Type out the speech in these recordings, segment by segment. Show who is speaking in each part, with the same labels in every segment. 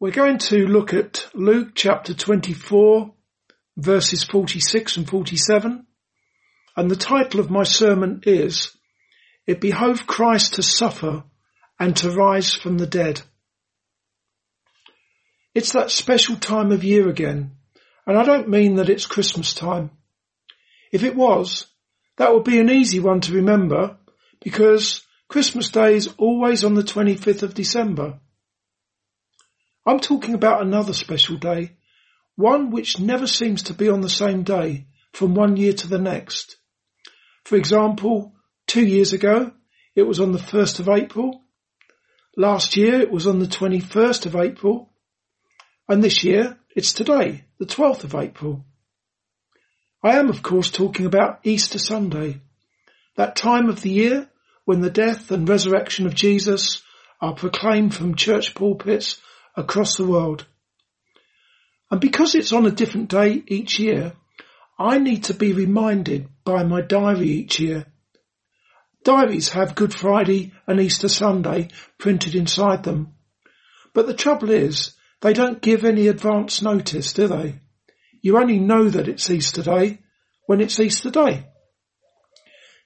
Speaker 1: We're going to look at Luke chapter 24 verses 46 and 47 and the title of my sermon is It Behoved Christ to Suffer and to Rise from the Dead. It's that special time of year again and I don't mean that it's Christmas time. If it was, that would be an easy one to remember because Christmas Day is always on the 25th of December. I'm talking about another special day, one which never seems to be on the same day from one year to the next. For example, two years ago, it was on the 1st of April. Last year, it was on the 21st of April. And this year, it's today, the 12th of April. I am, of course, talking about Easter Sunday, that time of the year when the death and resurrection of Jesus are proclaimed from church pulpits across the world. And because it's on a different day each year, I need to be reminded by my diary each year. Diaries have Good Friday and Easter Sunday printed inside them. But the trouble is, they don't give any advance notice, do they? You only know that it's Easter Day when it's Easter Day.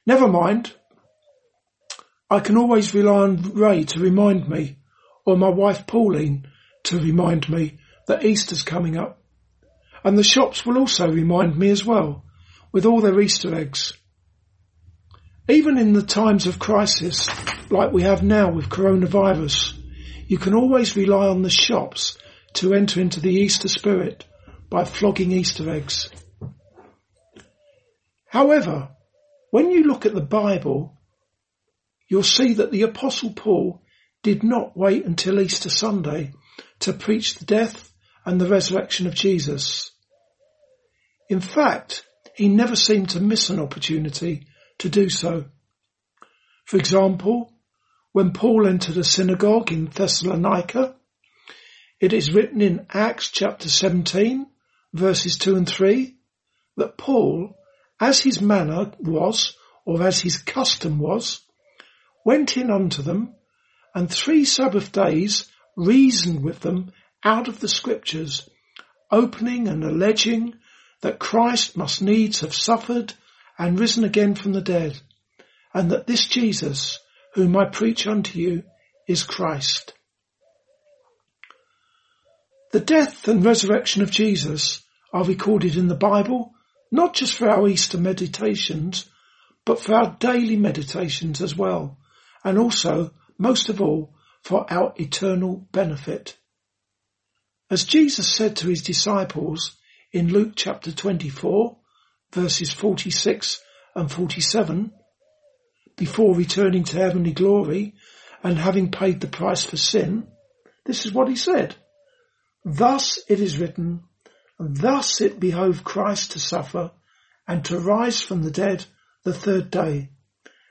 Speaker 1: Never mind. I can always rely on Ray to remind me, or my wife Pauline to remind me that Easter's coming up. And the shops will also remind me as well, with all their Easter eggs. Even in the times of crisis, like we have now with coronavirus, you can always rely on the shops to enter into the Easter spirit by flogging Easter eggs. However, when you look at the Bible, you'll see that the Apostle Paul did not wait until Easter Sunday to preach the death and the resurrection of Jesus. In fact, he never seemed to miss an opportunity to do so. For example, when Paul entered a synagogue in Thessalonica, it is written in Acts chapter 17 verses 2 and 3 that Paul, as his manner was, or as his custom was, went in unto them and three Sabbath days reasoned with them out of the scriptures, opening and alleging that Christ must needs have suffered and risen again from the dead, and that this Jesus, whom I preach unto you, is Christ. The death and resurrection of Jesus are recorded in the Bible, not just for our Easter meditations, but for our daily meditations as well, and also, most of all, for our eternal benefit. As Jesus said to his disciples in Luke chapter 24 verses 46 and 47, before returning to heavenly glory and having paid the price for sin, this is what he said. Thus it is written, thus it behoved Christ to suffer and to rise from the dead the third day,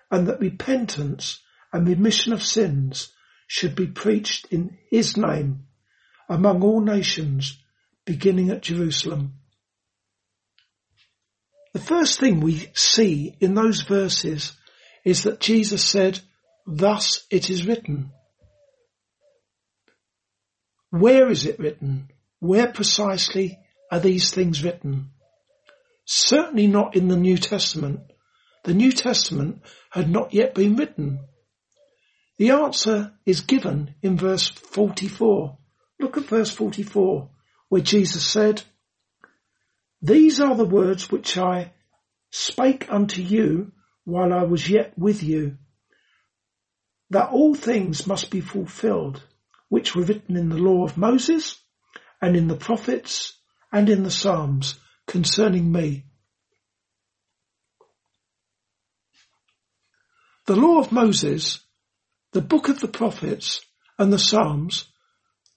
Speaker 1: and that repentance and remission of sins should be preached in his name among all nations, beginning at Jerusalem. The first thing we see in those verses is that Jesus said, thus it is written. Where is it written? Where precisely are these things written? Certainly not in the New Testament. The New Testament had not yet been written. The answer is given in verse 44. Look at verse 44 where Jesus said, These are the words which I spake unto you while I was yet with you, that all things must be fulfilled, which were written in the law of Moses and in the prophets and in the Psalms concerning me. The law of Moses the book of the prophets and the Psalms,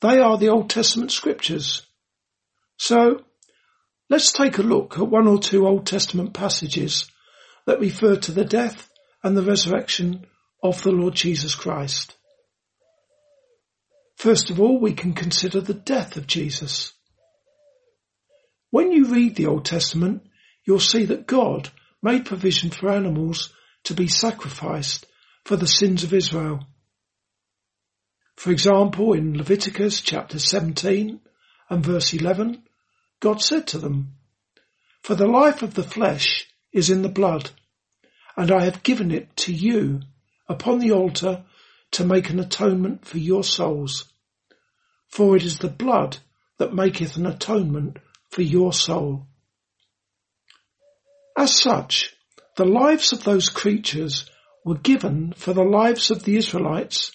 Speaker 1: they are the Old Testament scriptures. So let's take a look at one or two Old Testament passages that refer to the death and the resurrection of the Lord Jesus Christ. First of all, we can consider the death of Jesus. When you read the Old Testament, you'll see that God made provision for animals to be sacrificed for the sins of Israel. For example, in Leviticus chapter 17 and verse 11, God said to them, For the life of the flesh is in the blood, and I have given it to you upon the altar to make an atonement for your souls. For it is the blood that maketh an atonement for your soul. As such, the lives of those creatures were given for the lives of the Israelites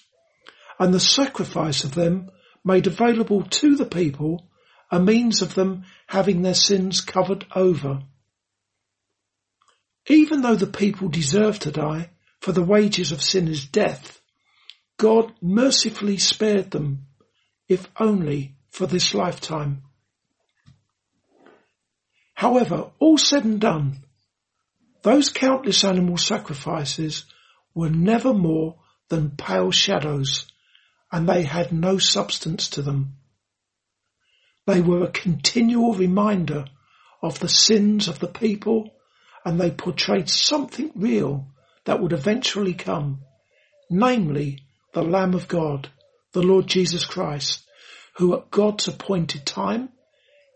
Speaker 1: and the sacrifice of them made available to the people a means of them having their sins covered over. Even though the people deserve to die, for the wages of sin is death, God mercifully spared them, if only for this lifetime. However, all said and done, those countless animal sacrifices were never more than pale shadows, and they had no substance to them. They were a continual reminder of the sins of the people, and they portrayed something real that would eventually come, namely the Lamb of God, the Lord Jesus Christ, who at God's appointed time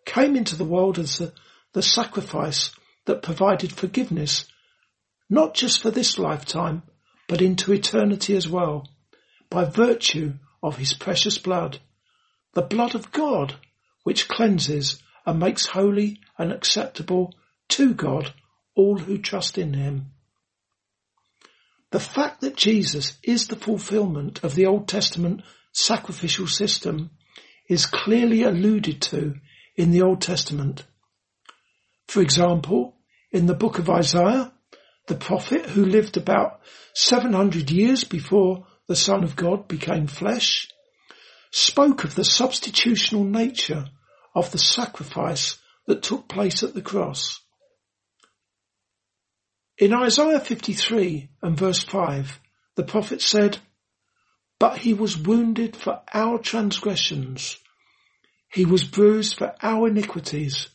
Speaker 1: came into the world as the, the sacrifice that provided forgiveness, not just for this lifetime, but into eternity as well, by virtue of his precious blood, the blood of God, which cleanses and makes holy and acceptable to God all who trust in him. The fact that Jesus is the fulfillment of the Old Testament sacrificial system is clearly alluded to in the Old Testament. For example, in the book of Isaiah, the prophet who lived about 700 years before the Son of God became flesh, spoke of the substitutional nature of the sacrifice that took place at the cross. In Isaiah 53 and verse 5, the prophet said, But he was wounded for our transgressions. He was bruised for our iniquities.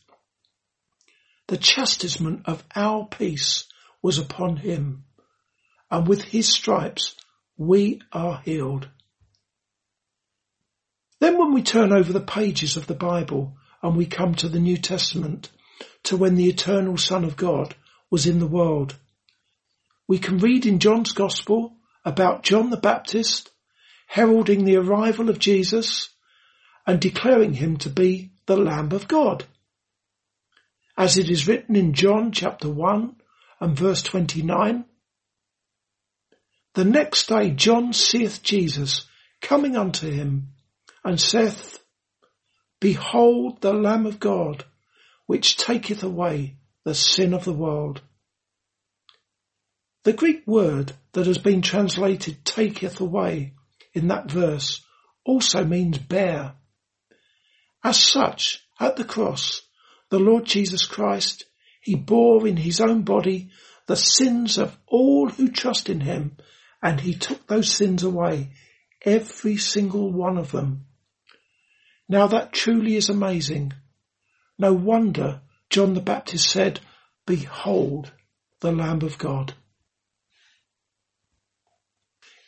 Speaker 1: The chastisement of our peace was upon him, and with his stripes we are healed. Then when we turn over the pages of the Bible and we come to the New Testament, to when the eternal Son of God was in the world. We can read in John's Gospel about John the Baptist heralding the arrival of Jesus and declaring him to be the Lamb of God. As it is written in John chapter 1 and verse 29, The next day John seeth Jesus coming unto him and saith, Behold the Lamb of God, which taketh away the sin of the world. The Greek word that has been translated taketh away in that verse also means bear. As such, at the cross, the Lord Jesus Christ, he bore in his own body the sins of all who trust in him and he took those sins away, every single one of them. Now that truly is amazing. No wonder John the Baptist said, Behold the Lamb of God.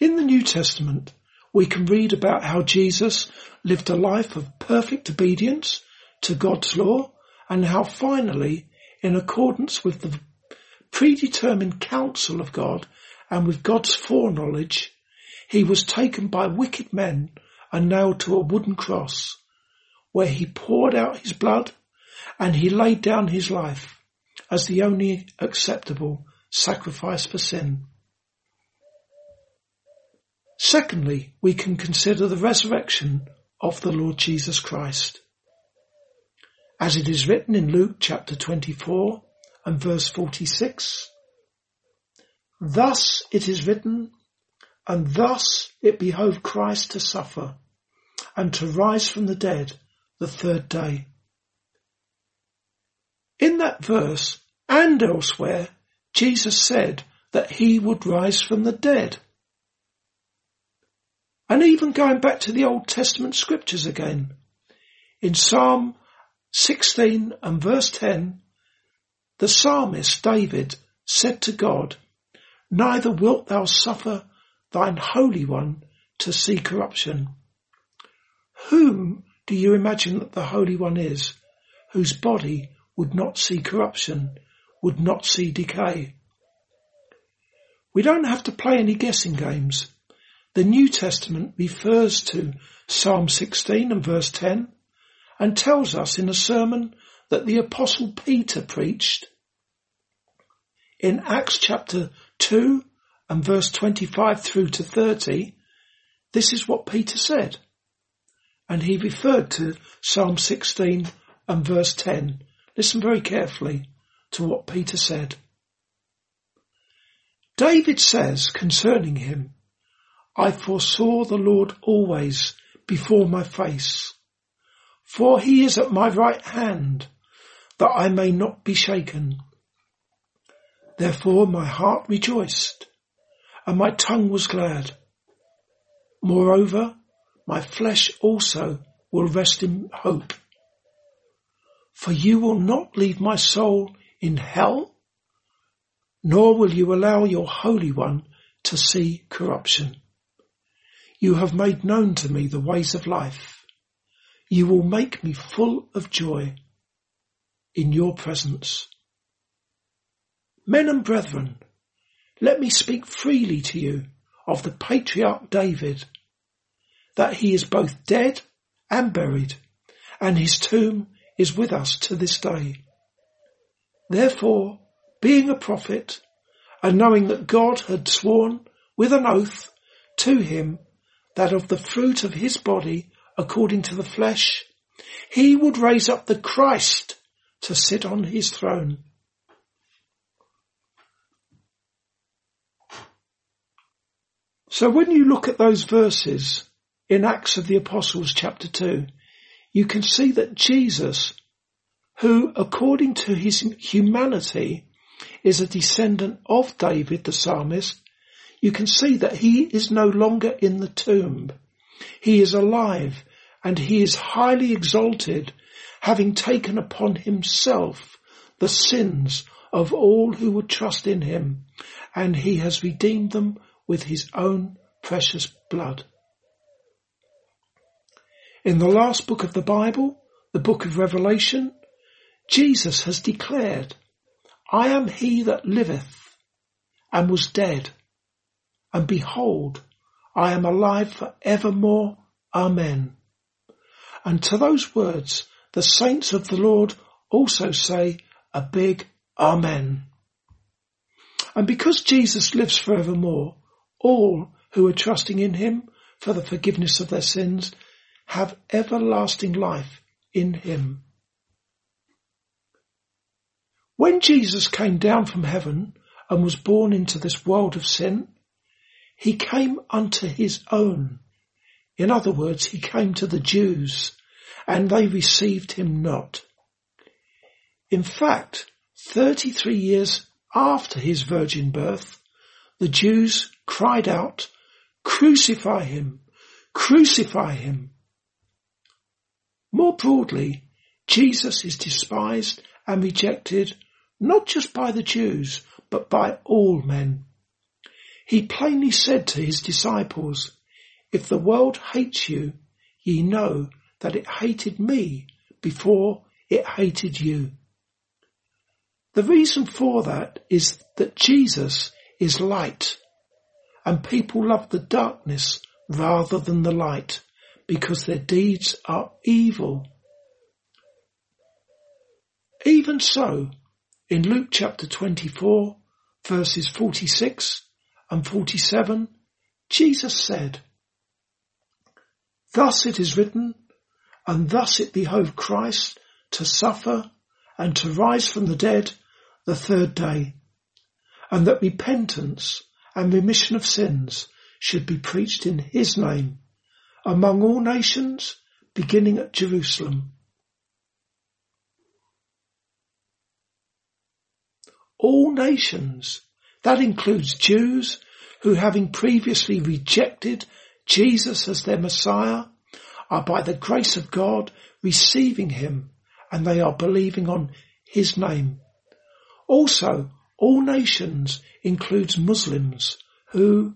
Speaker 1: In the New Testament, we can read about how Jesus lived a life of perfect obedience to God's law and how finally, in accordance with the predetermined counsel of God and with God's foreknowledge, he was taken by wicked men and nailed to a wooden cross where he poured out his blood and he laid down his life as the only acceptable sacrifice for sin. Secondly, we can consider the resurrection of the Lord Jesus Christ. As it is written in Luke chapter 24 and verse 46, Thus it is written, and thus it behoved Christ to suffer and to rise from the dead the third day. In that verse and elsewhere, Jesus said that he would rise from the dead. And even going back to the Old Testament scriptures again. In Psalm 16 and verse 10, the psalmist David said to God, Neither wilt thou suffer thine Holy One to see corruption. Whom do you imagine that the Holy One is, whose body would not see corruption, would not see decay? We don't have to play any guessing games. The New Testament refers to Psalm 16 and verse 10 and tells us in a sermon that the apostle Peter preached in Acts chapter 2 and verse 25 through to 30, this is what Peter said. And he referred to Psalm 16 and verse 10. Listen very carefully to what Peter said. David says concerning him, I foresaw the Lord always before my face, for he is at my right hand, that I may not be shaken. Therefore my heart rejoiced, and my tongue was glad. Moreover, my flesh also will rest in hope. For you will not leave my soul in hell, nor will you allow your Holy One to see corruption. You have made known to me the ways of life. You will make me full of joy in your presence. Men and brethren, let me speak freely to you of the patriarch David, that he is both dead and buried, and his tomb is with us to this day. Therefore, being a prophet, and knowing that God had sworn with an oath to him that of the fruit of his body, according to the flesh, he would raise up the Christ to sit on his throne. So when you look at those verses in Acts of the Apostles chapter 2, you can see that Jesus, who according to his humanity is a descendant of David the psalmist, you can see that he is no longer in the tomb. He is alive and he is highly exalted, having taken upon himself the sins of all who would trust in him, and he has redeemed them with his own precious blood. In the last book of the Bible, the book of Revelation, Jesus has declared, I am he that liveth and was dead, and behold, I am alive for evermore. Amen. And to those words, the saints of the Lord also say a big Amen. And because Jesus lives forevermore, all who are trusting in him for the forgiveness of their sins have everlasting life in him. When Jesus came down from heaven and was born into this world of sin, he came unto his own. In other words, he came to the Jews and they received him not. In fact, 33 years after his virgin birth, the Jews cried out, crucify him, crucify him. More broadly, Jesus is despised and rejected not just by the Jews, but by all men. He plainly said to his disciples, if the world hates you, ye know that it hated me before it hated you. The reason for that is that Jesus is light and people love the darkness rather than the light because their deeds are evil. Even so, in Luke chapter 24 verses 46 and 47, Jesus said, Thus it is written, and thus it behoved Christ to suffer and to rise from the dead the third day, and that repentance and remission of sins should be preached in his name among all nations, beginning at Jerusalem. All nations, that includes Jews who having previously rejected Jesus as their Messiah are by the grace of God receiving him and they are believing on his name. Also, all nations includes Muslims who,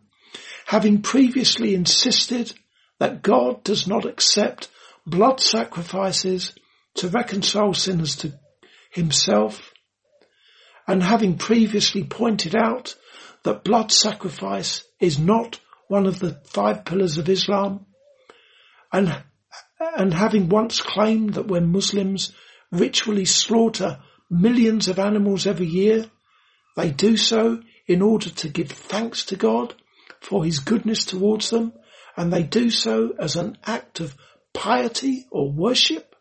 Speaker 1: having previously insisted that God does not accept blood sacrifices to reconcile sinners to himself, and having previously pointed out that blood sacrifice is not one of the five pillars of Islam, and, and having once claimed that when Muslims ritually slaughter millions of animals every year, they do so in order to give thanks to God for his goodness towards them, and they do so as an act of piety or worship.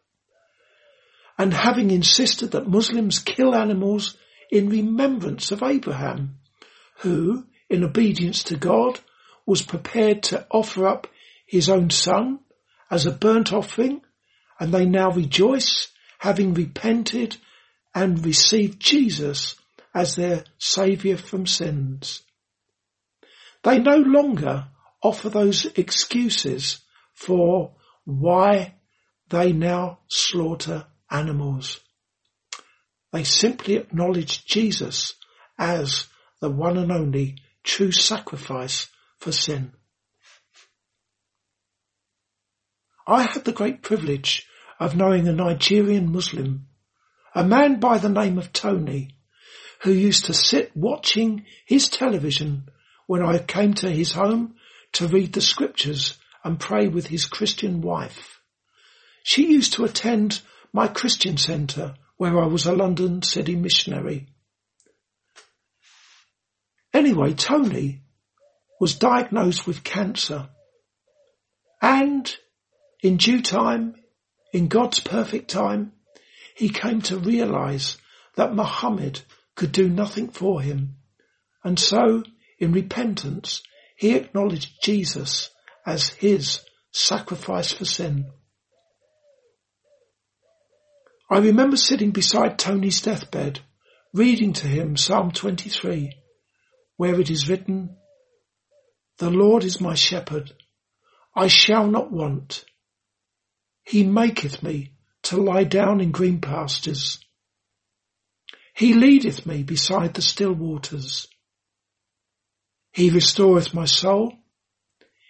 Speaker 1: And having insisted that Muslims kill animals in remembrance of Abraham, who, in obedience to God, was prepared to offer up his own son as a burnt offering, and they now rejoice having repented and received Jesus as their saviour from sins. They no longer offer those excuses for why they now slaughter animals. They simply acknowledge Jesus as the one and only true sacrifice for sin. I had the great privilege of knowing a Nigerian Muslim, a man by the name of Tony, who used to sit watching his television when I came to his home to read the scriptures and pray with his Christian wife. She used to attend my Christian centre where I was a London city missionary. Anyway, Tony was diagnosed with cancer and in due time, in God's perfect time, he came to realize that Muhammad could do nothing for him. And so, in repentance, he acknowledged Jesus as his sacrifice for sin. I remember sitting beside Tony's deathbed, reading to him Psalm 23, where it is written, The Lord is my shepherd, I shall not want. He maketh me to lie down in green pastures. He leadeth me beside the still waters. He restoreth my soul.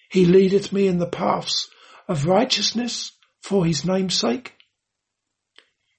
Speaker 1: He leadeth me in the paths of righteousness for his name's sake.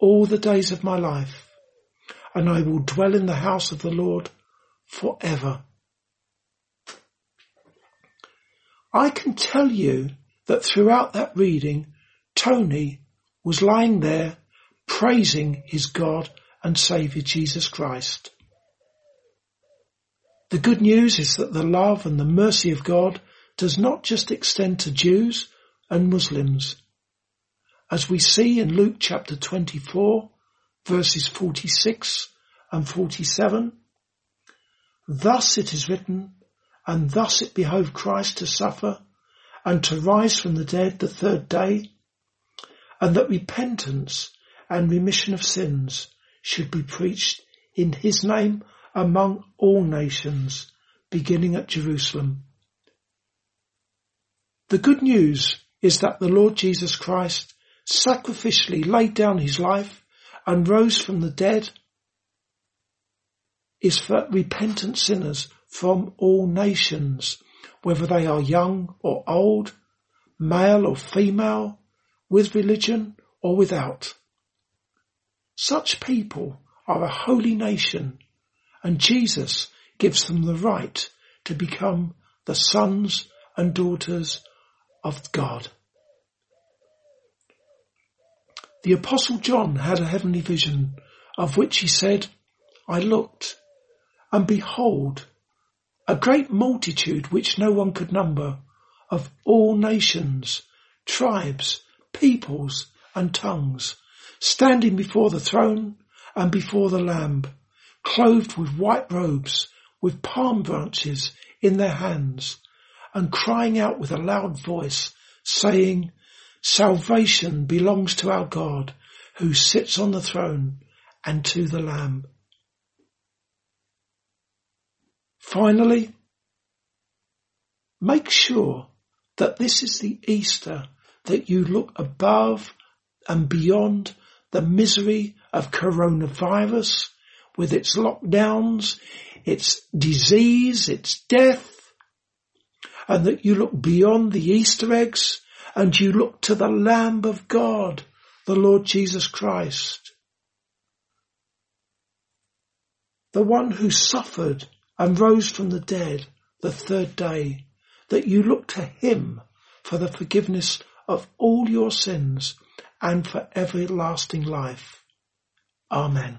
Speaker 1: all the days of my life, and I will dwell in the house of the Lord forever. I can tell you that throughout that reading, Tony was lying there praising his God and Saviour Jesus Christ. The good news is that the love and the mercy of God does not just extend to Jews and Muslims, as we see in Luke chapter 24 verses 46 and 47. Thus it is written, and thus it behoved Christ to suffer and to rise from the dead the third day, and that repentance and remission of sins should be preached in his name among all nations, beginning at Jerusalem. The good news is that the Lord Jesus Christ sacrificially laid down his life and rose from the dead is for repentant sinners from all nations, whether they are young or old, male or female, with religion or without. Such people are a holy nation and Jesus gives them the right to become the sons and daughters of God. The apostle John had a heavenly vision of which he said, I looked and behold a great multitude which no one could number of all nations, tribes, peoples and tongues standing before the throne and before the Lamb, clothed with white robes, with palm branches in their hands, and crying out with a loud voice, saying, Salvation belongs to our God who sits on the throne and to the Lamb. Finally, make sure that this is the Easter that you look above and beyond the misery of coronavirus with its lockdowns, its disease, its death, and that you look beyond the Easter eggs and you look to the Lamb of God, the Lord Jesus Christ. The one who suffered and rose from the dead the third day, that you look to him for the forgiveness of all your sins and for everlasting life. Amen.